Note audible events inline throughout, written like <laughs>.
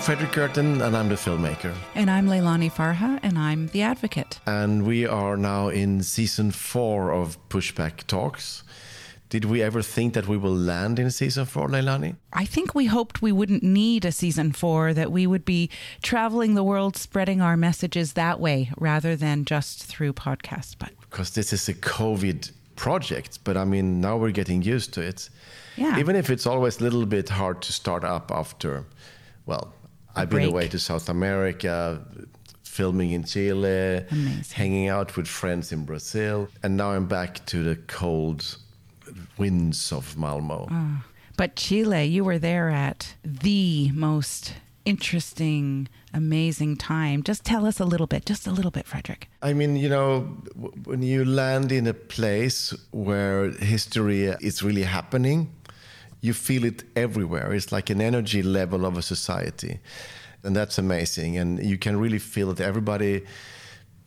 Fredrik Gertten, and I'm the filmmaker. And I'm Leilani Farha, and I'm the advocate. And we are now in season four of Pushback Talks. Did we ever think that we will land in season four, Leilani? I think we hoped we wouldn't need a season four, that we would be traveling the world spreading our messages that way rather than just through podcast. But because this is a COVID project, but I mean, now we're getting used to it. Yeah. Even if it's always a little bit hard to start up after, well, I've been away to South America, filming in Chile, Amazing. hanging out with friends in Brazil, and now I'm back to the cold winds of Malmo. Oh. But Chile, you were there at the most interesting, amazing time. Just tell us a little bit, just a little bit, Fredrik. I mean, you know, when you land in a place where history is really happening, you feel it everywhere. It's like an energy level of a society. And that's amazing. And you can really feel that everybody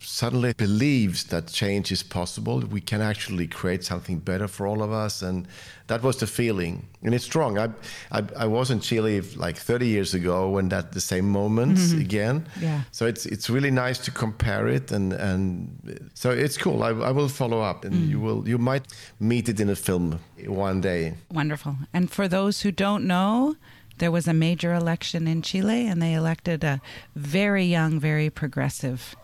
suddenly believes that change is possible. We can actually create something better for all of us, and that was the feeling, and it's strong. I I, I was in Chile like 30 years ago when that the same moments mm-hmm. again. Yeah. So it's it's really nice to compare it, and and so it's cool. I, I will follow up, and mm. you will you might meet it in a film one day. Wonderful. And for those who don't know. There was a major election in Chile, and they elected a very young, very progressive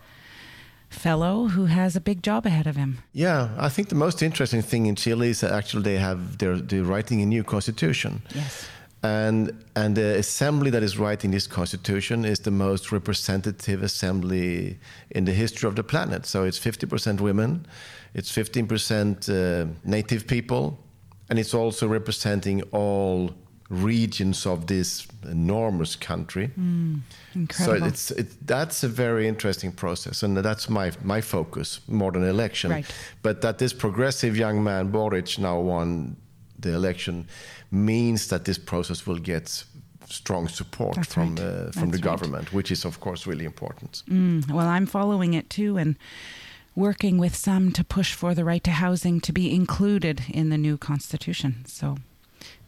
fellow who has a big job ahead of him. Yeah, I think the most interesting thing in Chile is that actually they have they're, they're writing a new constitution. Yes. And and the assembly that is writing this constitution is the most representative assembly in the history of the planet. So it's 50% women, it's 15% uh, native people, and it's also representing all regions of this enormous country. Mm. So it's it, that's a very interesting process, and that's my my focus more than election. Right. But that this progressive young man Boric now won the election means that this process will get strong support that's from right. uh, from that's the right. government, which is of course really important. Mm, well, I'm following it too, and working with some to push for the right to housing to be included in the new constitution. So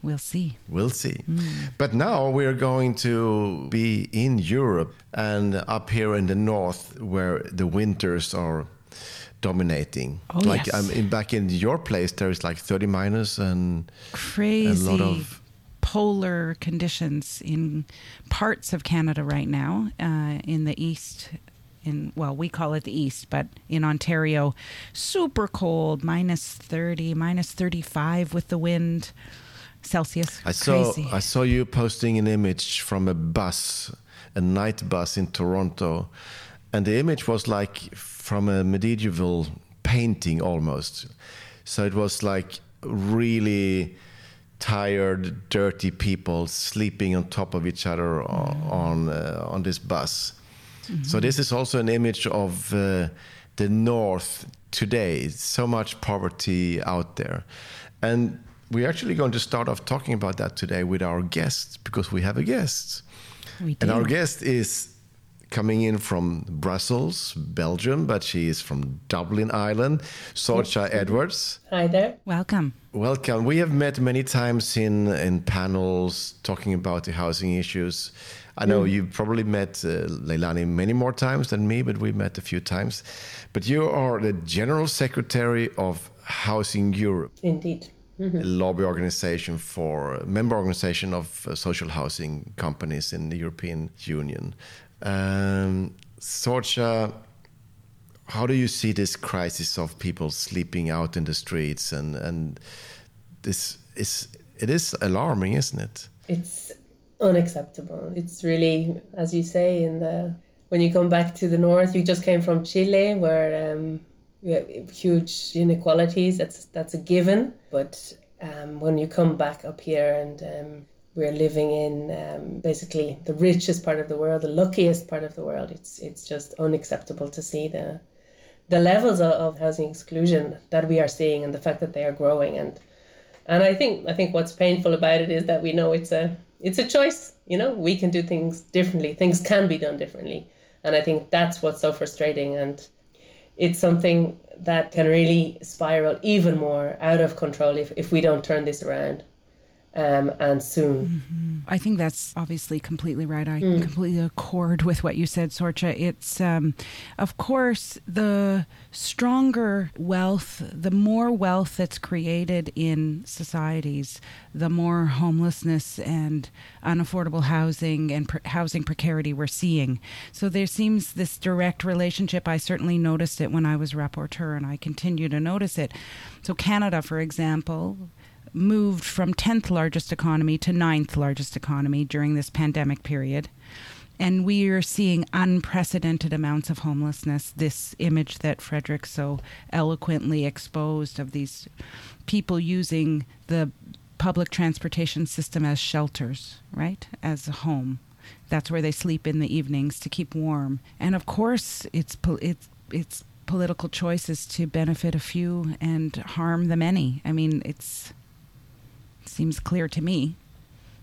We'll see. We'll see. Mm. But now we're going to be in Europe and up here in the north where the winters are dominating. Oh, like yes. I'm in, back in your place, there is like 30 minus and crazy a lot of polar conditions in parts of Canada right now. Uh, in the east, in well, we call it the east, but in Ontario, super cold, minus 30, minus 35 with the wind. Celsius. I saw Crazy. I saw you posting an image from a bus, a night bus in Toronto, and the image was like from a medieval painting almost. So it was like really tired, dirty people sleeping on top of each other mm. on uh, on this bus. Mm-hmm. So this is also an image of uh, the north today. So much poverty out there, and we're actually going to start off talking about that today with our guest because we have a guest. We do. And our guest is coming in from Brussels, Belgium, but she is from Dublin, Ireland. Sorcha Edwards. Hi there. Welcome. Welcome. We have met many times in, in panels talking about the housing issues. I know mm. you probably met uh, Leilani many more times than me, but we met a few times. But you are the General Secretary of Housing Europe. Indeed mm-hmm. lobby organization for member organization of uh, social housing companies in the European Union. Um, Sorcha, how do you see this crisis of people sleeping out in the streets and and this is it is alarming, isn't it? It's unacceptable. It's really, as you say, in the when you come back to the north, you just came from Chile, where um, huge inequalities. That's that's a given. But um, when you come back up here and um, we're living in um, basically the richest part of the world, the luckiest part of the world, it's it's just unacceptable to see the the levels of, of housing exclusion that we are seeing and the fact that they are growing and and I think I think what's painful about it is that we know it's a it's a choice. You know, we can do things differently. Things can be done differently, and I think that's what's so frustrating and it's something that can really spiral even more out of control if, if we don't turn this around. Um, and soon. Mm-hmm. I think that's obviously completely right. I mm. completely accord with what you said, Sorcha. It's, um, of course, the stronger wealth, the more wealth that's created in societies, the more homelessness and unaffordable housing and pre- housing precarity we're seeing. So there seems this direct relationship. I certainly noticed it when I was rapporteur, and I continue to notice it. So, Canada, for example, moved from 10th largest economy to 9th largest economy during this pandemic period. And we are seeing unprecedented amounts of homelessness. This image that Fredrik so eloquently exposed of these people using the public transportation system as shelters, right? As a home. That's where they sleep in the evenings to keep warm. And of course, it's, it's, it's political choices to benefit a few and harm the many. I mean, it's seems clear to me.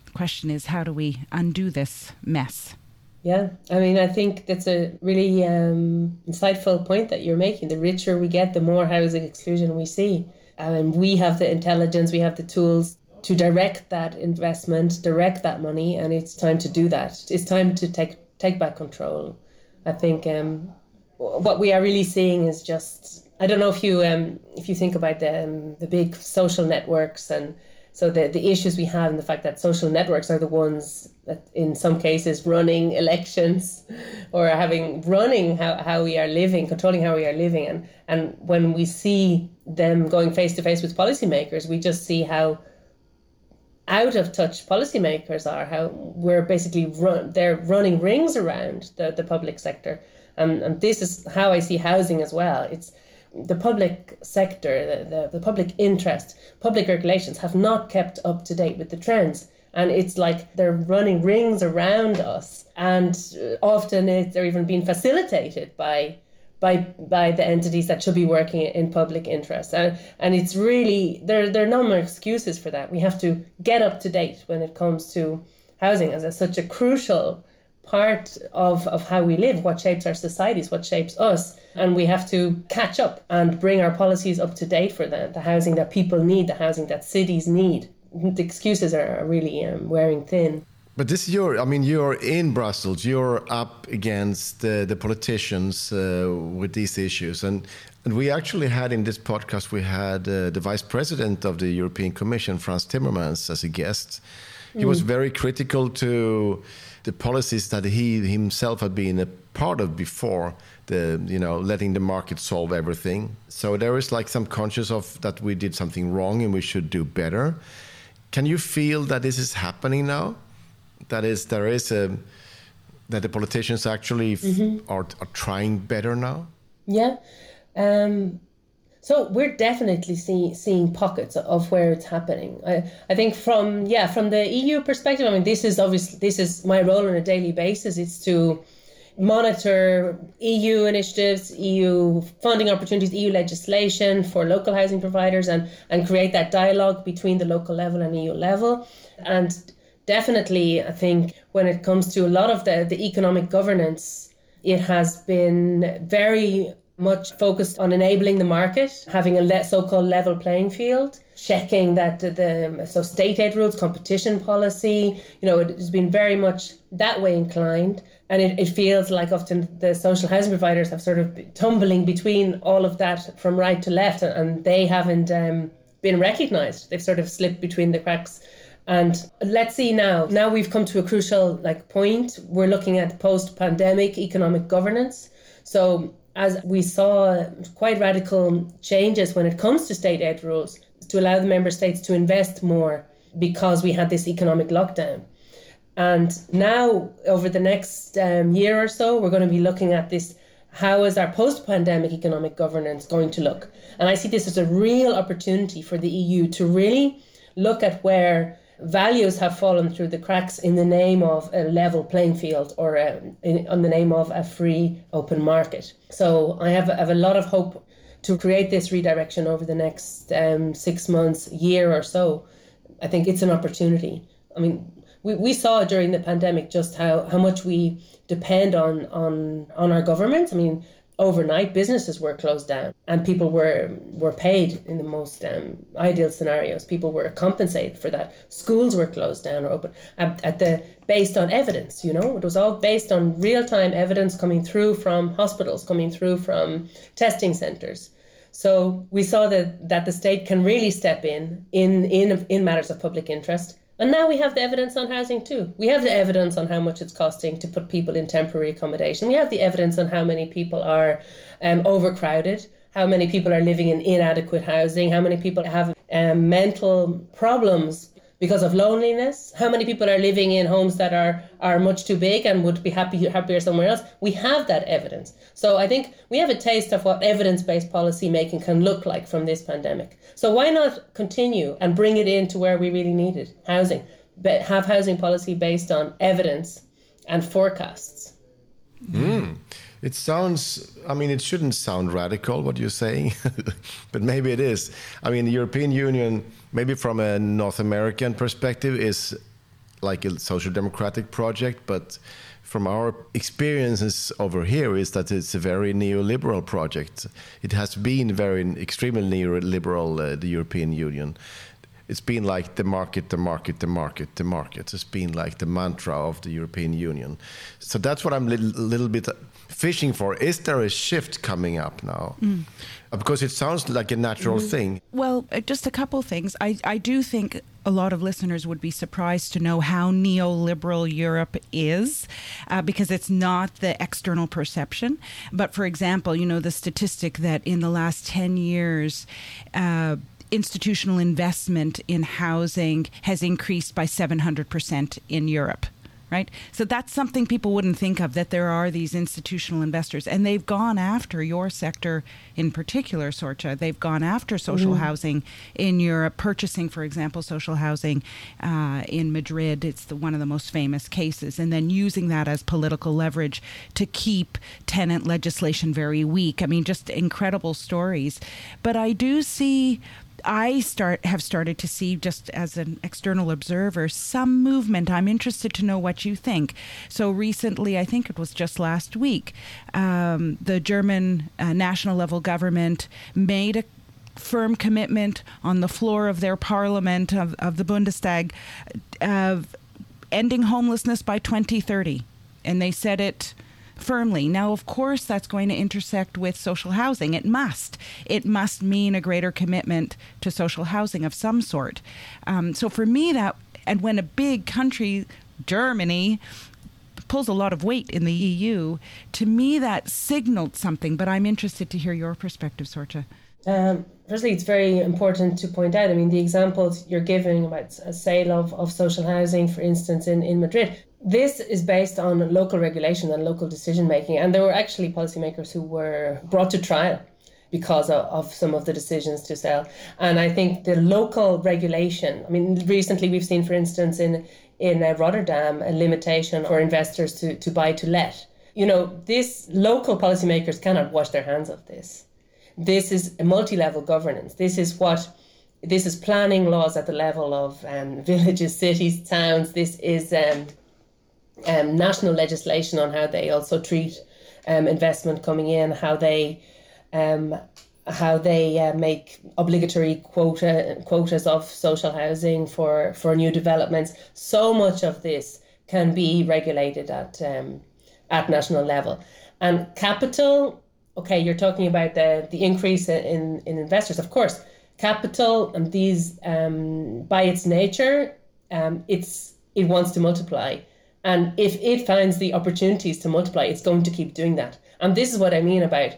The question is, how do we undo this mess? Yeah, I mean, I think that's a really um, insightful point that you're making. The richer we get, the more housing exclusion we see. And we have the intelligence, we have the tools to direct that investment, direct that money, and it's time to do that. It's time to take take back control. I think um, what we are really seeing is just I don't know if you um, if you think about the um, the big social networks and so the, the issues we have and the fact that social networks are the ones that in some cases running elections <laughs> or having running how, how we are living, controlling how we are living. And, and when we see them going face to face with policymakers, we just see how out of touch policymakers are, how we're basically run, they're running rings around the, the public sector. And, and this is how I see housing as well. It's the public sector, the, the, the public interest, public regulations have not kept up to date with the trends. And it's like they're running rings around us. And uh, often it, they're even being facilitated by by by the entities that should be working in public interest. And and it's really there there are no more excuses for that. We have to get up to date when it comes to housing as a, such a crucial part of, of how we live, what shapes our societies, what shapes us. And we have to catch up and bring our policies up to date for the, the housing that people need, the housing that cities need. The excuses are really um, wearing thin. But this is your, I mean, you're in Brussels, you're up against uh, the politicians uh, with these issues. And, and we actually had in this podcast, we had uh, the vice president of the European Commission, Frans Timmermans, as a guest. He mm. was very critical to the policies that he himself had been a part of before the you know letting the market solve everything. So there is like some conscious of that we did something wrong and we should do better. Can you feel that this is happening now? That is there is a that the politicians actually mm-hmm. are, are trying better now? Yeah. Um so we're definitely see, seeing pockets of where it's happening. I, I think from yeah from the EU perspective, I mean this is obviously this is my role on a daily basis. It's to monitor EU initiatives, EU funding opportunities, EU legislation for local housing providers, and and create that dialogue between the local level and EU level. And definitely, I think when it comes to a lot of the the economic governance, it has been very much focused on enabling the market, having a so-called level playing field, checking that the so state aid rules, competition policy, you know, it has been very much that way inclined. And it, it feels like often the social housing providers have sort of tumbling between all of that from right to left, and they haven't um, been recognised. They've sort of slipped between the cracks. And let's see now. Now we've come to a crucial like point. We're looking at post-pandemic economic governance. So as we saw quite radical changes when it comes to state aid rules to allow the member states to invest more because we had this economic lockdown. And now, over the next um, year or so, we're going to be looking at this how is our post pandemic economic governance going to look? And I see this as a real opportunity for the EU to really look at where values have fallen through the cracks in the name of a level playing field or a, in, on the name of a free open market. So I have, have a lot of hope to create this redirection over the next um, six months, year or so. I think it's an opportunity. I mean, we, we saw during the pandemic just how, how much we depend on, on, on our government. I mean, overnight businesses were closed down and people were were paid in the most um, ideal scenarios. People were compensated for that. Schools were closed down or open at, at, the based on evidence you know? It was all based on real-time evidence coming through from hospitals coming through from testing centers. So we saw that that the state can really step in in in in matters of public interest and now we have the evidence on housing too. We have the evidence on how much it's costing to put people in temporary accommodation. We have the evidence on how many people are um, overcrowded, how many people are living in inadequate housing, how many people have um, mental problems because of loneliness. How many people are living in homes that are are much too big and would be happy happier somewhere else? We have that evidence. So i think we have a taste of what evidence-based policy making can look like from this pandemic. So why not continue and bring it into where we really need it? Housing. But have housing policy based on evidence and forecasts. Mm. It sounds, I mean, it shouldn't sound radical what you're saying, <laughs> but maybe it is. I mean, the European Union, maybe from a North American perspective, is like a social democratic project, but from our experiences over here is that it's a very neoliberal project. It has been very extremely neoliberal, uh, the European Union. It's been like the market, the market, the market, the market. It's been like the mantra of the European Union. So that's what I'm a little, little bit fishing for. Is there a shift coming up now? Mm. Because it sounds like a natural mm-hmm. thing. Well, uh, just a couple things. I, I do think a lot of listeners would be surprised to know how neoliberal Europe is uh, because it's not the external perception. But for example, you know, the statistic that in the last 10 years, uh, institutional investment in housing has increased by 700% in Europe right? So that's something people wouldn't think of that there are these institutional investors, and they've gone after your sector in particular, Sorcha. They've gone after social mm housing in Europe, purchasing, for example, social housing uh, in Madrid. It's the, one of the most famous cases, and then using that as political leverage to keep tenant legislation very weak. I mean, just incredible stories. But I do see I start have started to see just as an external observer some movement. I'm interested to know what you think. So recently, I think it was just last week, um, the German uh, national level government made a firm commitment on the floor of their parliament of, of the Bundestag of ending homelessness by 2030, and they said it firmly. Now, of course, that's going to intersect with social housing. It must. It must mean a greater commitment to social housing of some sort. Um, so for me, that, and when a big country, Germany, pulls a lot of weight in the EU, to me that signaled something, but I'm interested to hear your perspective, Sorcha. Um, firstly, it's very important to point out. I mean, the examples you're giving about a sale of, of social housing, for instance, in, in Madrid, this is based on local regulation and local decision making. And there were actually policymakers who were brought to trial because of, of, some of the decisions to sell. And I think the local regulation, I mean, recently we've seen, for instance, in, in uh, Rotterdam, a limitation for investors to, to buy to let. You know, this local policymakers cannot wash their hands of this. This is a multi level governance. This is what this is planning laws at the level of um, <laughs> villages, cities, towns. This is um, um, national legislation on how they also treat um, investment coming in, how they um, how they uh, make obligatory quota quotas of social housing for for new developments. So much of this can be regulated at um, at national level, and capital. Okay, you're talking about the the increase in in investors. Of course, capital and these um, by its nature, um, it's it wants to multiply and if it finds the opportunities to multiply, it's going to keep doing that. And this is what I mean about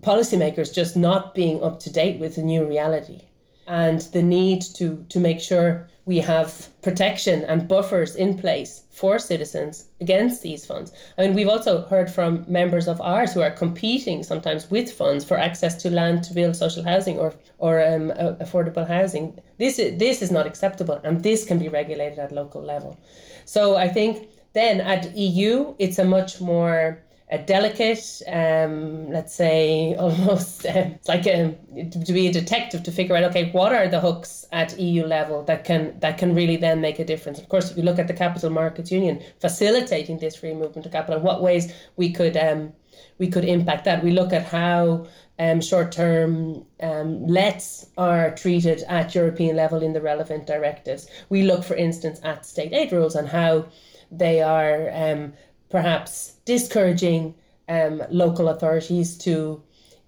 policymakers just not being up to date with the new reality and the need to, to make sure we have protection and buffers in place for citizens against these funds. I mean, we've also heard from members of ours who are competing sometimes with funds for access to land to build social housing or or um, affordable housing. This is this is not acceptable, and this can be regulated at local level. So I think then at EU, it's a much more a delicate, um, let's say, <laughs> almost uh, like a, to be a detective to figure out, okay, what are the hooks at EU level that can that can really then make a difference. Of course, if you look at the Capital Markets Union facilitating this free movement of capital, what ways we could um, we could impact that. We look at how um, short-term um, lets are treated at European level in the relevant directives. We look, for instance, at state aid rules and how they are um, perhaps discouraging um, local authorities to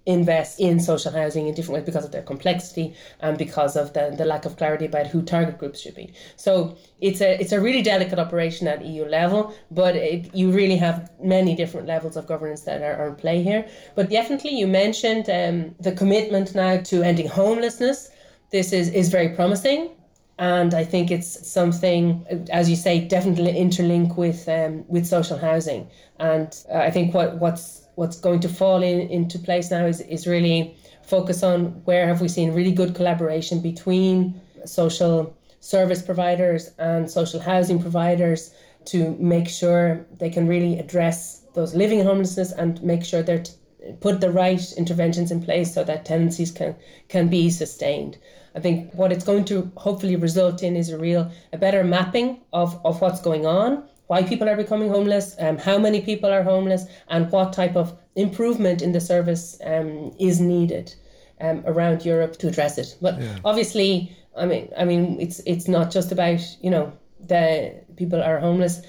invest in social housing in different ways because of their complexity and because of the, the lack of clarity about who target groups should be. So it's a it's a really delicate operation at EU level, but it, you really have many different levels of governance that are, are in play here. But definitely, you mentioned um, the commitment now to ending homelessness. This is, is very promising. And I think it's something, as you say, definitely interlink with um, with social housing. And uh, I think what what's what's going to fall in, into place now is, is really focus on where have we seen really good collaboration between social service providers and social housing providers to make sure they can really address those living homelessness and make sure they're t- put the right interventions in place so that tenancies can can be sustained. I think what it's going to hopefully result in is a real a better mapping of, of what's going on why people are becoming homeless, um, how many people are homeless, and what type of improvement in the service um, is needed um, around Europe to address it. But yeah. obviously, I mean, I mean, it's it's not just about you know the people are homeless.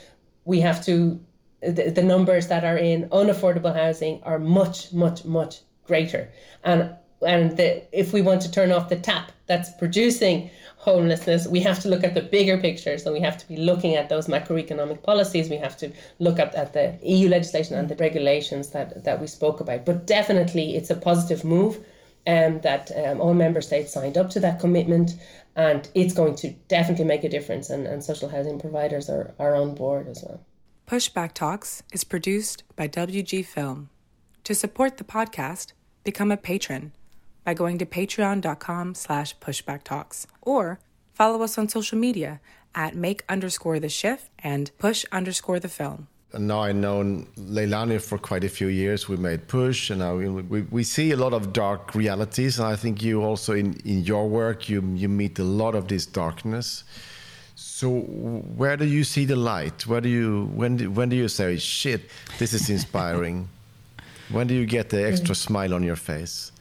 We have to the, the numbers that are in unaffordable housing are much, much, much greater, and and the, if we want to turn off the tap that's producing homelessness, we have to look at the bigger picture. So we have to be looking at those macroeconomic policies. We have to look at, at the EU legislation and the regulations that, that we spoke about. But definitely, it's a positive move um, that um, all member states signed up to that commitment. And it's going to definitely make a difference. And, and social housing providers are, are on board as well. Pushback Talks is produced by WG Film. To support the podcast, become a patron by going to patreon.com slash pushbacktalks or follow us on social media at make underscore the shift and push underscore the film. Now I've known Leilani for quite a few years. We made Push, and we, we, we, see a lot of dark realities. And I think you also, in, in your work, you, you meet a lot of this darkness. So where do you see the light? Where do you when do, when do you say, "Shit, this is inspiring"? <laughs> when do you get the extra smile on your face?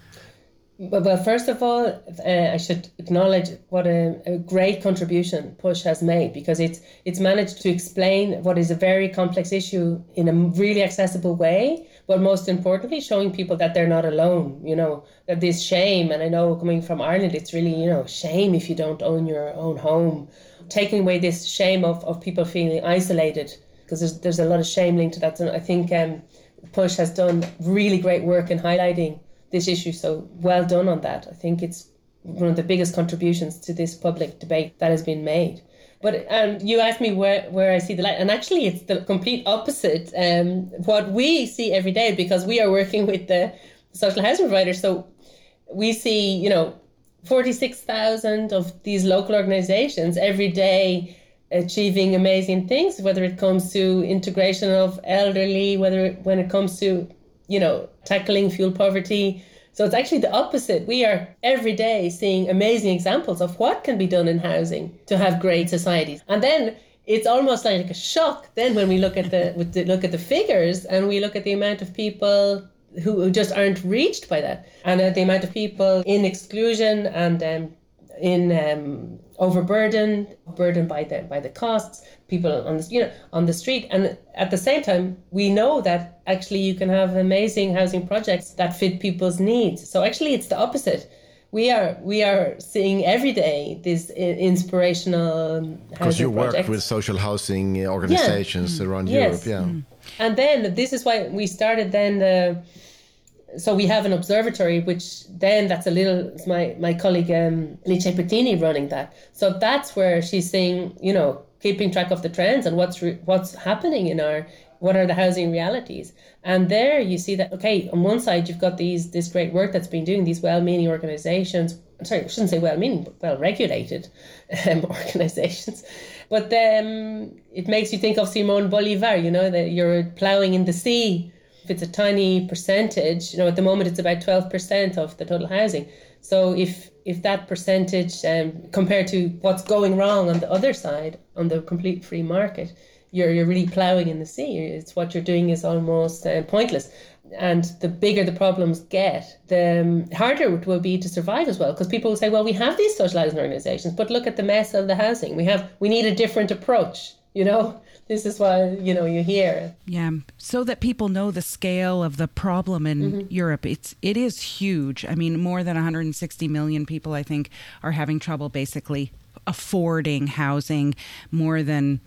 Well, first of all, uh, I should acknowledge what a, a, great contribution Push has made because it's it's managed to explain what is a very complex issue in a really accessible way, but most importantly, showing people that they're not alone. You know, that this shame, and I know coming from Ireland, it's really you know shame if you don't own your own home, taking away this shame of, of people feeling isolated because there's there's a lot of shame linked to that. And I think um, Push has done really great work in highlighting this issue. So well done on that. I think it's one of the biggest contributions to this public debate that has been made. But um, you asked me where, where I see the light, and actually, it's the complete opposite. Um, what we see every day because we are working with the social housing providers. So we see, you know, 46,000 of these local organizations every day achieving amazing things, whether it comes to integration of elderly, whether it, when it comes to you know, tackling fuel poverty. So it's actually the opposite. We are every day seeing amazing examples of what can be done in housing to have great societies. And then it's almost like a shock then when we look at the, the look at the figures and we look at the amount of people who just aren't reached by that and uh, the amount of people in exclusion and um, in um, overburdened, burdened by the by the costs, people on the you know on the street, and at the same time, we know that actually you can have amazing housing projects that fit people's needs. So actually, it's the opposite. We are we are seeing every day these inspirational housing. because you work with social housing organizations yeah. around yes. Europe, yeah. Mm. And then this is why we started then the so we have an observatory, which then that's a little my my colleague um, Alice Pittini running that. So that's where she's saying, you know, keeping track of the trends and what's re- what's happening in our what are the housing realities. And there you see that okay, on one side you've got these this great work that's been doing these well-meaning organizations. Sorry, I shouldn't say well-meaning, but well-regulated <laughs> um, <laughs> organizations. But then it makes you think of Simon Bolivar. You know that you're plowing in the sea if it's a tiny percentage, you know, at the moment it's about 12% of the total housing. So if if that percentage um, compared to what's going wrong on the other side, on the complete free market, you're, you're really ploughing in the sea. It's what you're doing is almost uh, pointless. And the bigger the problems get, the um, harder it will be to survive as well. Because people will say, well, we have these social housing organizations, but look at the mess of the housing. We have, we need a different approach, you know? <laughs> this is why you know you hear yeah so that people know the scale of the problem in mm-hmm. europe it's it is huge i mean more than 160 million people i think are having trouble basically affording housing more than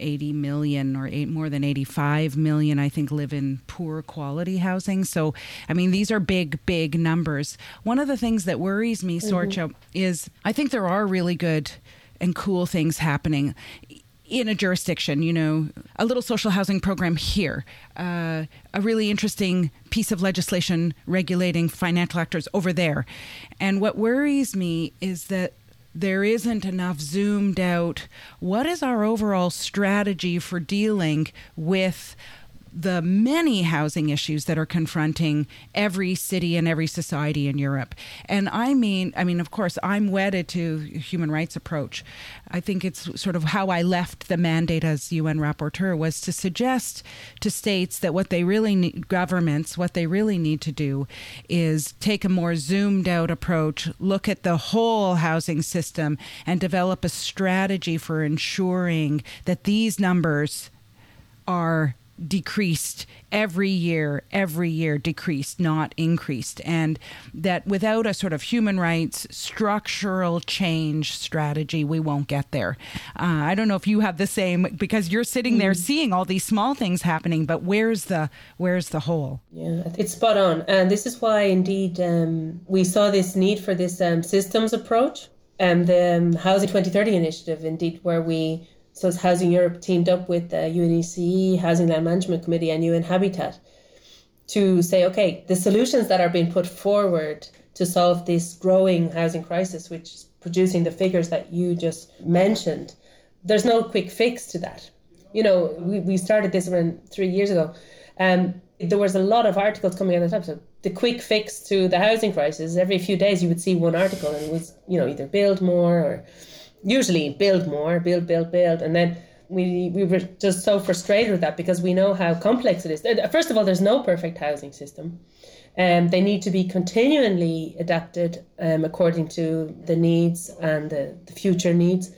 80 million or eight, more than 85 million, I think, live in poor quality housing. So, I mean, these are big, big numbers. One of the things that worries me, mm-hmm. Sorcha, is I think there are really good and cool things happening in a jurisdiction, you know, a little social housing program here, uh, a really interesting piece of legislation regulating financial actors over there. And what worries me is that there isn't enough zoomed out. What is our overall strategy for dealing with the many housing issues that are confronting every city and every society in Europe. And I mean, I mean, of course, I'm wedded to human rights approach. I think it's sort of how I left the mandate as UN rapporteur was to suggest to states that what they really need, governments, what they really need to do is take a more zoomed out approach, look at the whole housing system, and develop a strategy for ensuring that these numbers are decreased every year, every year decreased, not increased. And that without a sort of human rights structural change strategy, we won't get there. Uh, I don't know if you have the same because you're sitting there mm. seeing all these small things happening, but where's the where's the whole? Yeah, it's spot on, and this is why indeed um, we saw this need for this um, systems approach. And the um, Housing 2030 initiative, indeed, where we so it's Housing Europe teamed up with the UNECE, Housing Land Management Committee, and UN Habitat to say, okay, the solutions that are being put forward to solve this growing housing crisis, which is producing the figures that you just mentioned, there's no quick fix to that. You know, we, we started this around three years ago. Um, there was a lot of articles coming out of the time. So the quick fix to the housing crisis, every few days you would see one article and it was, you know, either build more or usually build more, build, build, build, and then we we were just so frustrated with that because we know how complex it is. First of all, there's no perfect housing system. Um, they need to be continually adapted um, according to the needs and the, the future needs.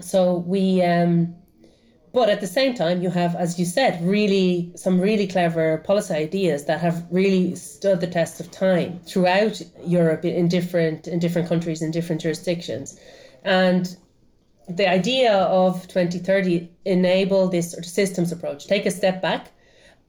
So we, um, but at the same time, you have, as you said, really some really clever policy ideas that have really stood the test of time throughout Europe in different in different countries in different jurisdictions, and the idea of 2030 enable this sort of systems approach, take a step back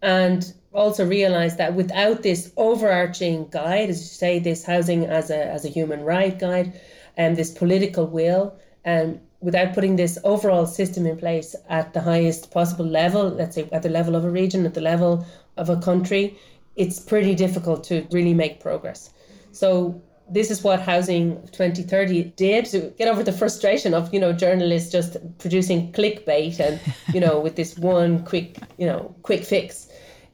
and also realize that without this overarching guide, as you say, this housing as a, as a human right guide and this political will, and without putting this overall system in place at the highest possible level, let's say at the level of a region, at the level of a country, it's pretty difficult to really make progress. So this is what Housing 2030 did to get over the frustration of, you know, journalists just producing clickbait and, you know, with this one quick, you know, quick fix.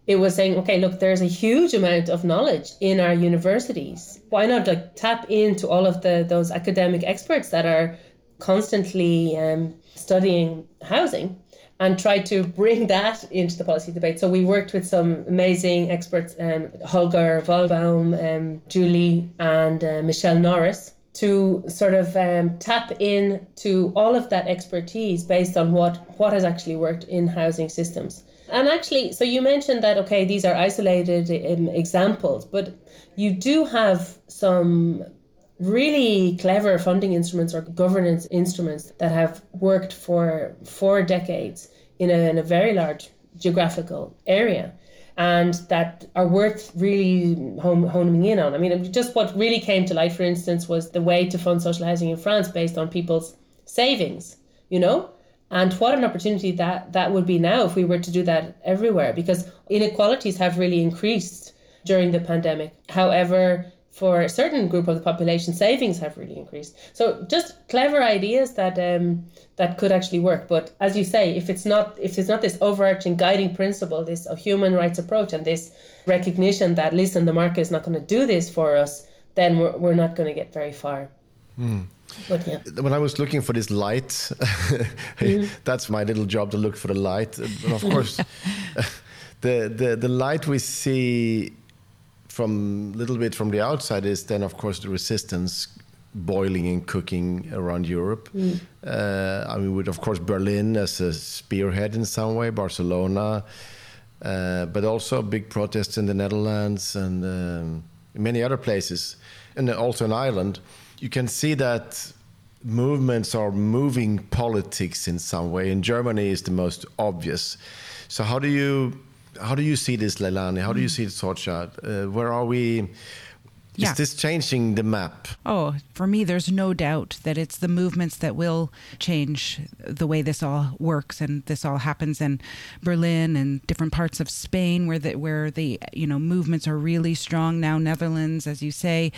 It was saying, okay, look, there's a huge amount of knowledge in our universities. Why not like tap into all of the those academic experts that are constantly um, studying housing and tried to bring that into the policy debate. So we worked with some amazing experts, um, Holger Vollbaum, um, Julie, and uh, Michelle Norris, to sort of um, tap in to all of that expertise based on what, what has actually worked in housing systems. And actually, so you mentioned that, okay, these are isolated um, examples, but you do have some really clever funding instruments or governance instruments that have worked for four decades in a, in a very large geographical area and that are worth really honing in on. I mean, just what really came to light, for instance, was the way to fund social housing in France based on people's savings, you know? And what an opportunity that, that would be now if we were to do that everywhere, because inequalities have really increased during the pandemic. However, for a certain group of the population, savings have really increased. So just clever ideas that um, that could actually work. But as you say, if it's not if it's not this overarching guiding principle, this human rights approach, and this recognition that listen, the market is not going to do this for us, then we're, we're not going to get very far. Mm. But yeah. When I was looking for this light, <laughs> mm. that's my little job to look for the light. And of course, <laughs> the, the the light we see from a little bit from the outside is then of course the resistance boiling and cooking around Europe. Mm. Uh, I mean, with of course Berlin as a spearhead in some way, Barcelona, uh, but also big protests in the Netherlands and um, many other places, and also in Ireland. You can see that movements are moving politics in some way. In Germany is the most obvious. So how do you how do you see this, Leilani? How do you mm. see it, Sorcha? Uh, where are we? Yeah. Is this changing the map? Oh, for me, there's no doubt that it's the movements that will change the way this all works, and this all happens in Berlin and different parts of Spain, where the where the you know movements are really strong now. Netherlands, as you say,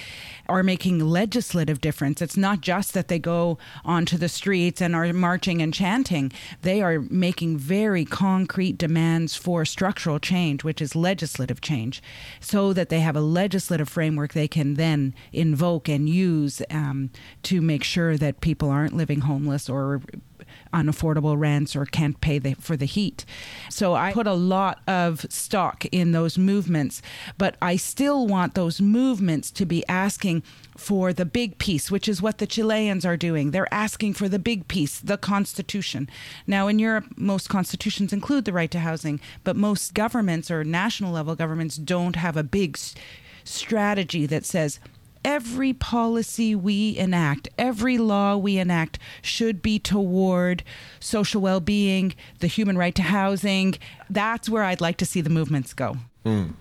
are making legislative difference. It's not just that they go onto the streets and are marching and chanting; they are making very concrete demands for structural change, which is legislative change, so that they have a legislative framework they can then invoke and use um, to make sure that people aren't living homeless or unaffordable rents or can't pay the, for the heat. So I put a lot of stock in those movements, but I still want those movements to be asking for the big piece, which is what the Chileans are doing. They're asking for the big piece, the Constitution. Now, in Europe, most constitutions include the right to housing, but most governments or national level governments don't have a big strategy that says every policy we enact, every law we enact should be toward social well being, the human right to housing. That's where I'd like to see the movements go. Mm.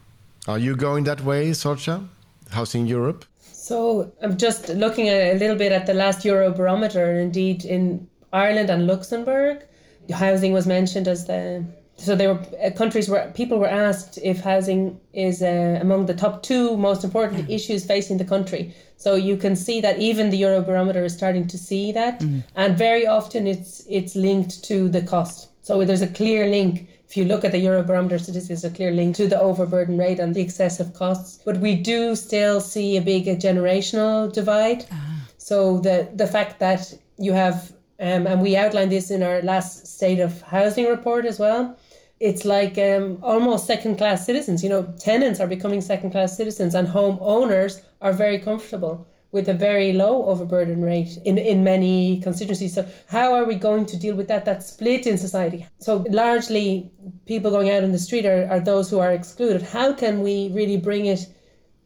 Are you going that way, Sorcha? Housing Europe? So I'm just looking a little bit at the last Eurobarometer, and indeed in Ireland and Luxembourg, housing was mentioned as the so there were uh, countries where people were asked if housing is uh, among the top two most important mm. issues facing the country. So you can see that even the Eurobarometer is starting to see that, mm. and very often it's it's linked to the cost. So there's a clear link. If you look at the Eurobarometer statistics, a clear link to the overburden rate and the excessive costs. But we do still see a big generational divide. Uh-huh. So the the fact that you have um, and we outlined this in our last state of housing report as well it's like um, almost second class citizens. You know, tenants are becoming second class citizens, and homeowners are very comfortable with a very low overburden rate in, in many constituencies. So, how are we going to deal with that? That split in society. So, largely, people going out in the street are, are those who are excluded. How can we really bring it?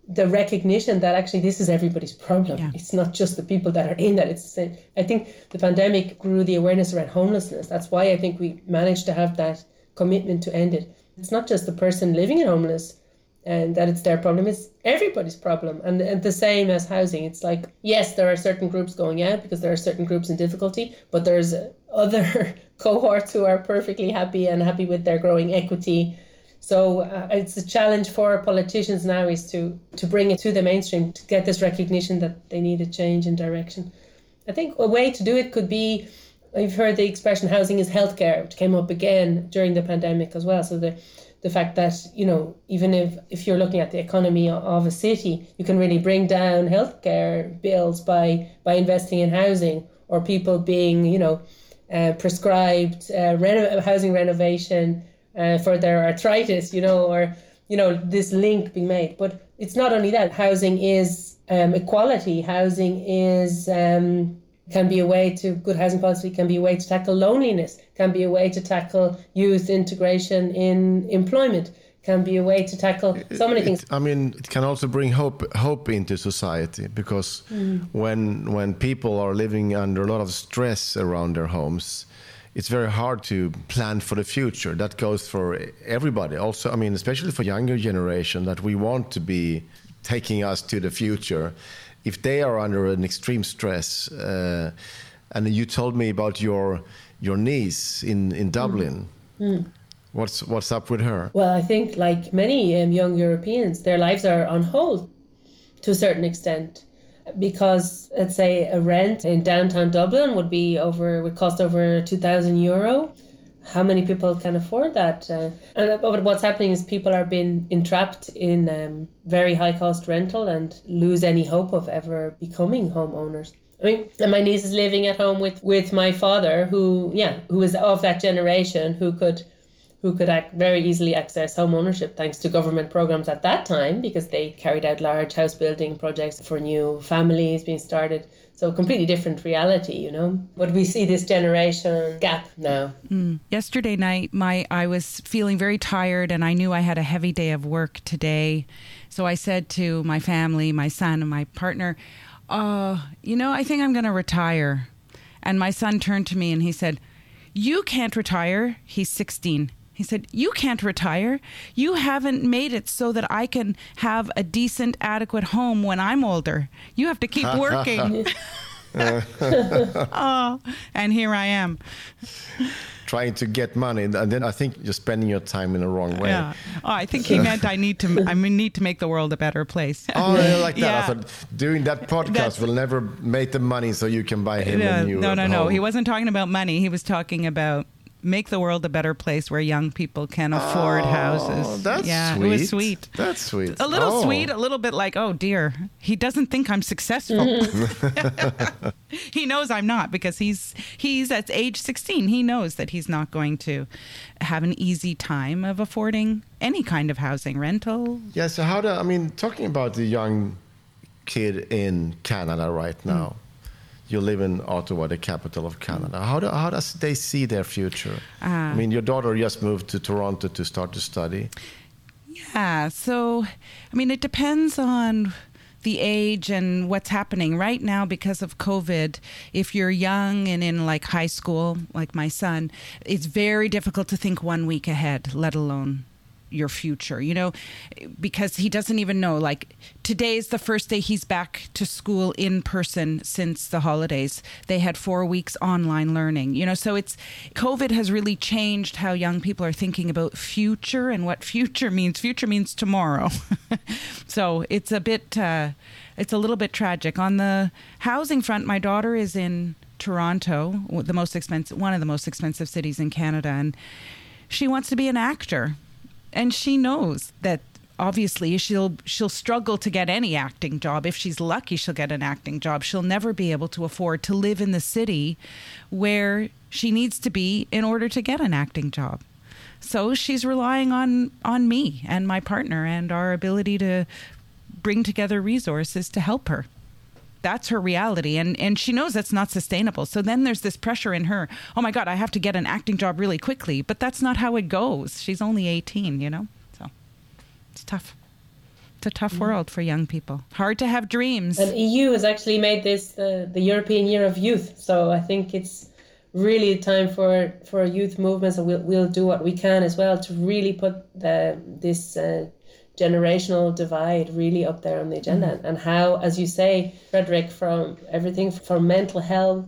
the recognition that actually this is everybody's problem. Yeah. It's not just the people that are in that. It's I think the pandemic grew the awareness around homelessness. That's why I think we managed to have that commitment to end it. It's not just the person living in homeless and that it's their problem, it's everybody's problem. And, and the same as housing. It's like, yes, there are certain groups going out because there are certain groups in difficulty, but there's other <laughs> cohorts who are perfectly happy and happy with their growing equity. So uh, it's a challenge for politicians now is to to bring it to the mainstream to get this recognition that they need a change in direction. I think a way to do it could be I've heard the expression housing is healthcare, which came up again during the pandemic as well. So the the fact that you know even if if you're looking at the economy of a city, you can really bring down healthcare bills by by investing in housing or people being you know uh, prescribed uh, reno- housing renovation uh, for their arthritis, you know, or you know this link being made. But it's not only that housing is um, equality. Housing is um, can be a way to good housing policy can be a way to tackle loneliness can be a way to tackle youth integration in employment can be a way to tackle so many things. I mean, it can also bring hope hope into society because mm. when when people are living under a lot of stress around their homes, it's very hard to plan for the future. That goes for everybody. Also, I mean, especially for younger generation, that we want to be taking us to the future if they are under an extreme stress, uh, and you told me about your your niece in in Dublin. Mm. Mm. What's what's up with her? Well, I think like many um, young Europeans, their lives are on hold. to a certain extent because let's say a rent in downtown Dublin would be over would cost over 2000 euro how many people can afford that uh, and but what's happening is people are being entrapped in um, very high cost rental and lose any hope of ever becoming homeowners. I mean, my niece is living at home with with my father, who, yeah, who is of that generation, who could who could very easily access home ownership thanks to government programs at that time because they carried out large house building projects for new families being started. So completely different reality, you know. But we see this generation gap now. Mm. Yesterday night, my I was feeling very tired, and I knew I had a heavy day of work today. So I said to my family, my son, and my partner, uh, "You know, I think I'm going to retire." And my son turned to me and he said, "You can't retire." He's 16 he said, You can't retire. You haven't made it so that I can have a decent, adequate home when I'm older. You have to keep <laughs> working. <laughs> <laughs> oh, and here I am. Trying to get money, and then I think you're spending your time in the wrong way. Yeah. Oh, I think he meant I need to. I need to make the world a better place. oh, yeah, like that. Yeah. I thought doing that podcast That's, will never make the money so you can buy him a new. No, no, home. no. He wasn't talking about money. He was talking about make the world a better place where young people can afford oh, houses. That's yeah, sweet. It was sweet. That's sweet. A little oh. sweet, a little bit like, oh dear, he doesn't think I'm successful. <laughs> he knows I'm not because he's he's at age 16. He knows that he's not going to have an easy time of affording any kind of housing rental. Yeah. So how do I mean talking about the young kid in Canada right now? Mm you live in Ottawa, the capital of Canada. How, do, how does they see their future? Uh, I mean, your daughter just moved to Toronto to start to study. Yeah, so I mean, it depends on the age and what's happening right now because of COVID. If you're young and in like high school, like my son, it's very difficult to think one week ahead, let alone your future, you know, because he doesn't even know. Like today is the first day he's back to school in person since the holidays. They had four weeks online learning, you know, so it's COVID has really changed how young people are thinking about future and what future means. Future means tomorrow. <laughs> so it's a bit, uh, it's a little bit tragic. On the housing front, my daughter is in Toronto, the most expensive, one of the most expensive cities in Canada, and she wants to be an actor and she knows that obviously she'll she'll struggle to get any acting job. If she's lucky she'll get an acting job. She'll never be able to afford to live in the city where she needs to be in order to get an acting job. So she's relying on on me and my partner and our ability to bring together resources to help her that's her reality. And and she knows that's not sustainable. So then there's this pressure in her. Oh my god i have to get an acting job really quickly. But that's not how it goes. She's only 18 you know? So it's tough. It's a tough mm-hmm. world for young people. Hard to have dreams. And eu has actually made this uh, the european year of youth. So i think it's really time for for youth movements. And we'll, we'll do what we can as well to really put the, this uh, generational divide really up there on the agenda mm and how as you say Fredrik from everything from mental health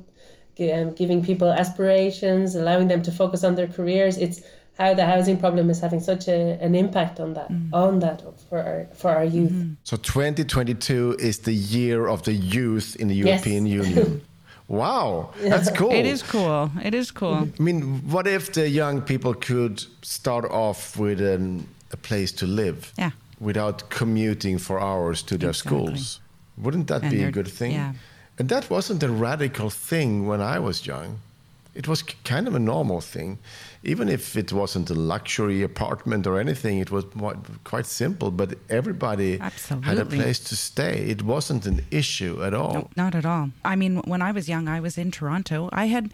um, giving people aspirations allowing them to focus on their careers it's how the housing problem is having such a, an impact on that mm. on that for our, for our youth mm-hmm. so 2022 is the year of the youth in the european yes. <laughs> union Wow, that's cool. It is cool. It is cool. I mean, what if the young people could start off with an a place to live yeah. without commuting for hours to their exactly. schools. Wouldn't that and be a good thing? Yeah. And that wasn't a radical thing when I was young. It was kind of a normal thing. Even if it wasn't a luxury apartment or anything, it was quite simple, but everybody Absolutely. had a place to stay. It wasn't an issue at all. No, not at all. I mean, when I was young, I was in Toronto. I had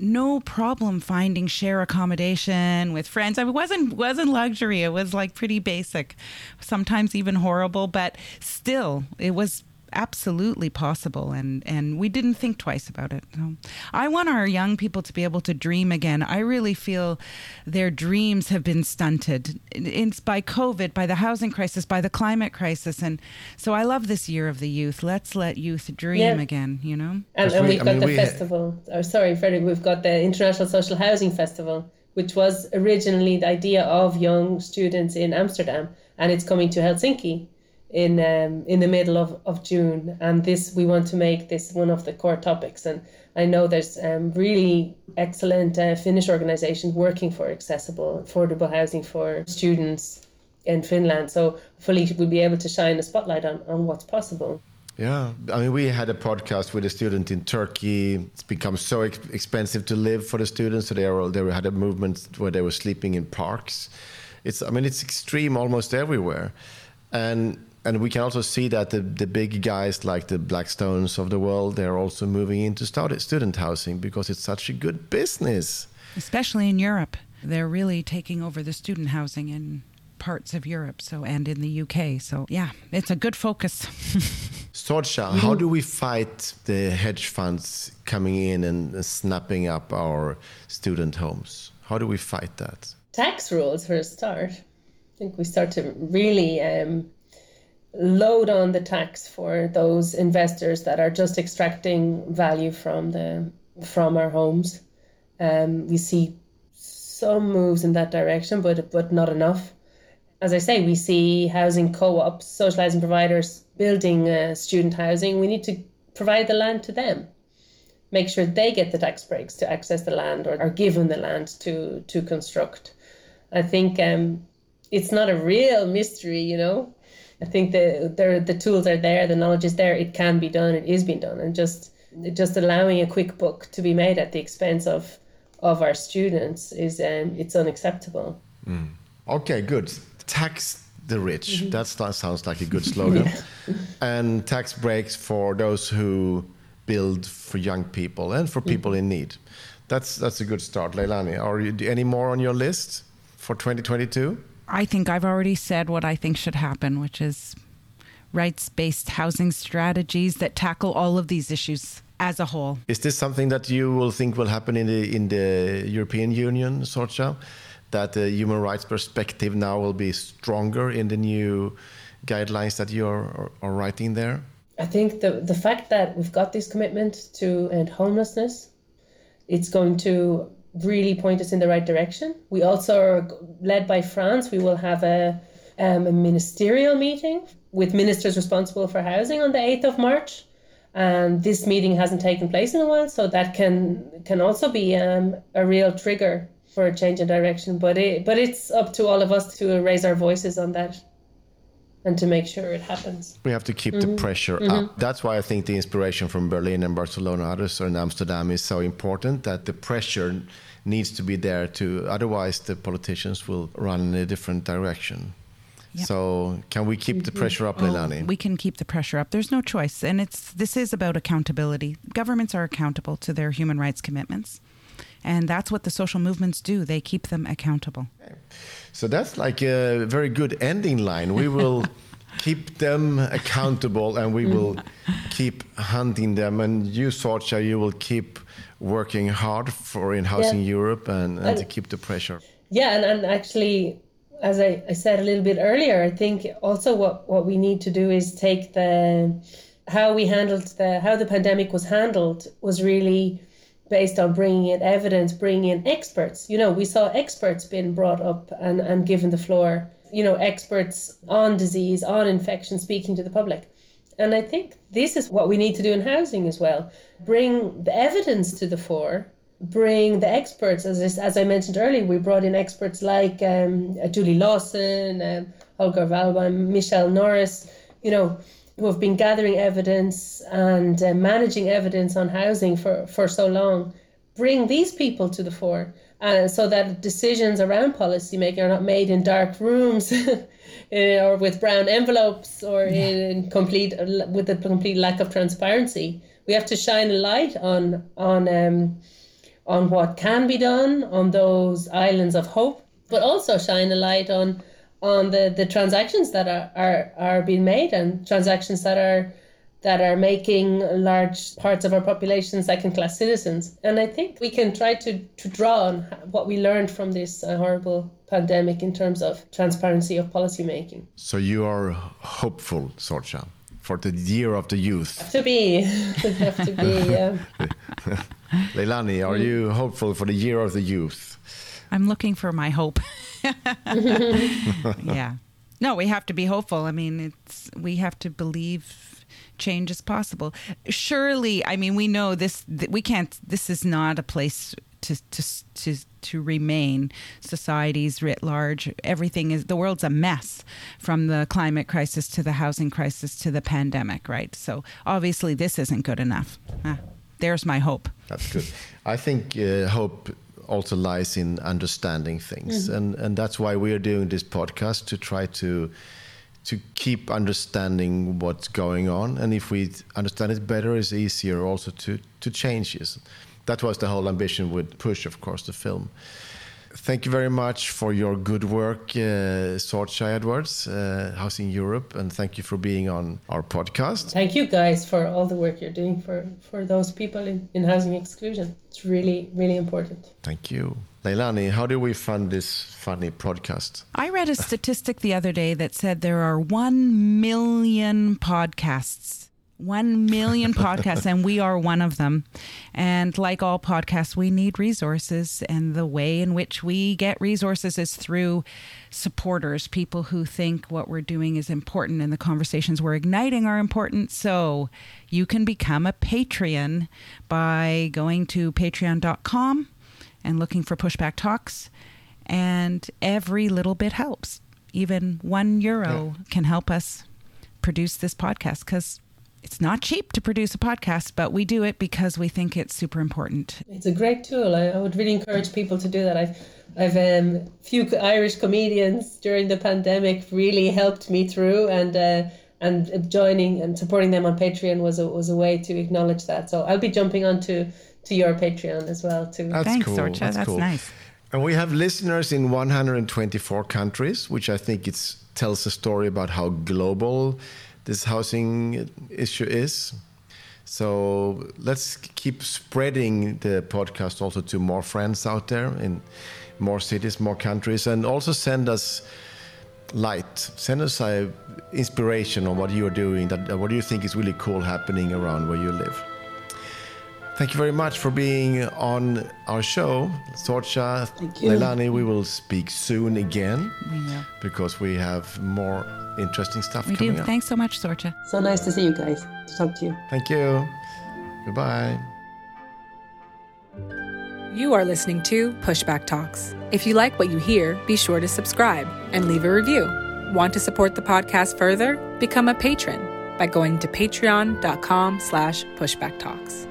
no problem finding share accommodation with friends. I mean, wasn't wasn't luxury. It was like pretty basic, sometimes even horrible, but still, it was absolutely possible and and we didn't think twice about it. So i want our young people to be able to dream again. I really feel their dreams have been stunted. It's by covid by the housing crisis by the climate crisis and so i love this year of the youth. Let's let youth dream yeah. again you know? And, and we've got mean, the we festival. Oh sorry Fredrik we've got the international social housing festival which was originally the idea of young students in amsterdam and it's coming to helsinki in um, in the middle of, of June, and this we want to make this one of the core topics. And I know there's um, really excellent uh, Finnish organisations working for accessible, affordable housing for students in Finland. So hopefully we'll be able to shine a spotlight on, on what's possible. Yeah, I mean, we had a podcast with a student in Turkey. It's become so ex- expensive to live for the students, so they were, they had a movement where they were sleeping in parks. It's, I mean, it's extreme almost everywhere, and and we can also see that the, the big guys like the Blackstones of the world, they're also moving into student housing because it's such a good business. Especially in Europe. They're really taking over the student housing in parts of Europe so and in the UK. So yeah, it's a good focus. <laughs> Sorcha, how do we fight the hedge funds coming in and snapping up our student homes? How do we fight that? Tax rules for a start. I think we start to really um, load on the tax for those investors that are just extracting value from the from our homes. Um, we see some moves in that direction, but but not enough. As I say, we see housing co-ops, socializing providers building uh, student housing. We need to provide the land to them, make sure they get the tax breaks to access the land or are given the land to to construct. I think um, it's not a real mystery, you know. I think the the the tools are there, the knowledge is there. It can be done. It is being done, and just just allowing a quick book to be made at the expense of of our students is um, it's unacceptable. Mm. Okay, good. Tax the rich. Mm-hmm. That sounds like a good slogan. <laughs> yeah. And tax breaks for those who build for young people and for people mm-hmm. in need. That's that's a good start, Leilani. Are you any more on your list for 2022? I think I've already said what I think should happen, which is rights based housing strategies that tackle all of these issues as a whole. Is this something that you will think will happen in the in the European Union, Sorcha? That the human rights perspective now will be stronger in the new guidelines that you are, are writing there? I think the the fact that we've got this commitment to end homelessness, it's going to really point us in the right direction. We also are led by France. We will have a, um, a ministerial meeting with ministers responsible for housing on the 8th of March. And this meeting hasn't taken place in a while, so that can can also be um, a real trigger for a change in direction. But it but it's up to all of us to raise our voices on that and to make sure it happens. We have to keep mm-hmm. the pressure mm-hmm. up. That's why I think the inspiration from Berlin and Barcelona, others, and Amsterdam is so important. That the pressure needs to be there to. Otherwise, the politicians will run in a different direction. Yep. So, can we keep the pressure up, Leilani? Oh, we can keep the pressure up. There's no choice, and it's this is about accountability. Governments are accountable to their human rights commitments. And that's what the social movements do. They keep them accountable. So that's like a very good ending line. We will <laughs> keep them accountable and we will mm. keep hunting them. And you, Sorcha, you will keep working hard for in Housing yeah. Europe and, and, and, to keep the pressure. Yeah, and, and actually, as I, I said a little bit earlier, I think also what, what we need to do is take the how we handled the how the pandemic was handled was really based on bringing in evidence, bringing in experts. You know, we saw experts being brought up and, and given the floor, you know, experts on disease, on infection, speaking to the public. And I think this is what we need to do in housing as well. Bring the evidence to the fore, bring the experts. As I, as I mentioned earlier, we brought in experts like um, Julie Lawson, um, Holger Walbaum, Michelle Norris, you know, who have been gathering evidence and uh, managing evidence on housing for, for so long, bring these people to the fore uh, so that decisions around policymaking are not made in dark rooms <laughs> or with brown envelopes or yeah. in complete with a complete lack of transparency. We have to shine a light on on um, on what can be done on those islands of hope, but also shine a light on on the, the transactions that are, are, are being made and transactions that are that are making large parts of our population second class citizens. And I think we can try to, to draw on what we learned from this uh, horrible pandemic in terms of transparency of policy making. So you are hopeful, Sorcha, for the year of the youth. Have to be. To <laughs> have to be, yeah. <laughs> Leilani, are you hopeful for the year of the youth? I'm looking for my hope. <laughs> yeah. No, we have to be hopeful. I mean, it's we have to believe change is possible. Surely, I mean, we know this. We can't. This is not a place to to to to remain. Societies writ large, everything is the world's a mess, from the climate crisis to the housing crisis to the pandemic. Right. So obviously, this isn't good enough. Ah, there's my hope. That's good. I think uh, hope also lies in understanding things, mm-hmm. and and that's why we are doing this podcast to try to to keep understanding what's going on, and if we understand it better, it's easier also to to change it. That was the whole ambition with Push, of course, the film. Thank you very much for your good work, uh, Sorcha Edwards, uh, Housing Europe, and thank you for being on our podcast. Thank you guys for all the work you're doing for, for those people in, in housing exclusion. It's really, really important. Thank you. Leilani, how do we fund this funny podcast? I read a statistic the other day that said there are 1 million podcasts 1 million podcasts, and we are one of them. And like all podcasts, we need resources. And the way in which we get resources is through supporters, people who think what we're doing is important and the conversations we're igniting are important. So you can become a Patreon by going to patreon.com and looking for Pushback Talks. And every little bit helps. Even one euro yeah. can help us produce this podcast because it's not cheap to produce a podcast, but we do it because we think it's super important. It's a great tool. I, I would really encourage people to do that. I've I've um, few Irish comedians during the pandemic really helped me through, and uh, and joining and supporting them on Patreon was a was a way to acknowledge that. So I'll be jumping onto to your Patreon as well too. That's Thanks, cool. Sorcha. That's, That's cool. nice. And we have listeners in 124 countries, which I think it tells a story about how global this housing issue is. So let's keep spreading the podcast also to more friends out there in more cities, more countries, and also send us light. Send us uh, inspiration on what you are doing. That what do you think is really cool happening around where you live. Thank you very much for being on our show, Sorcha, Leilani. We will speak soon again because we have more interesting stuff we coming do. Up. Thanks so much, Sorcha. So nice to see you guys. To talk to you. Thank you. Goodbye. You are listening to Pushback Talks. If you like what you hear, be sure to subscribe and leave a review. Want to support the podcast further? Become a patron by going to patreon.com slash pushbacktalks.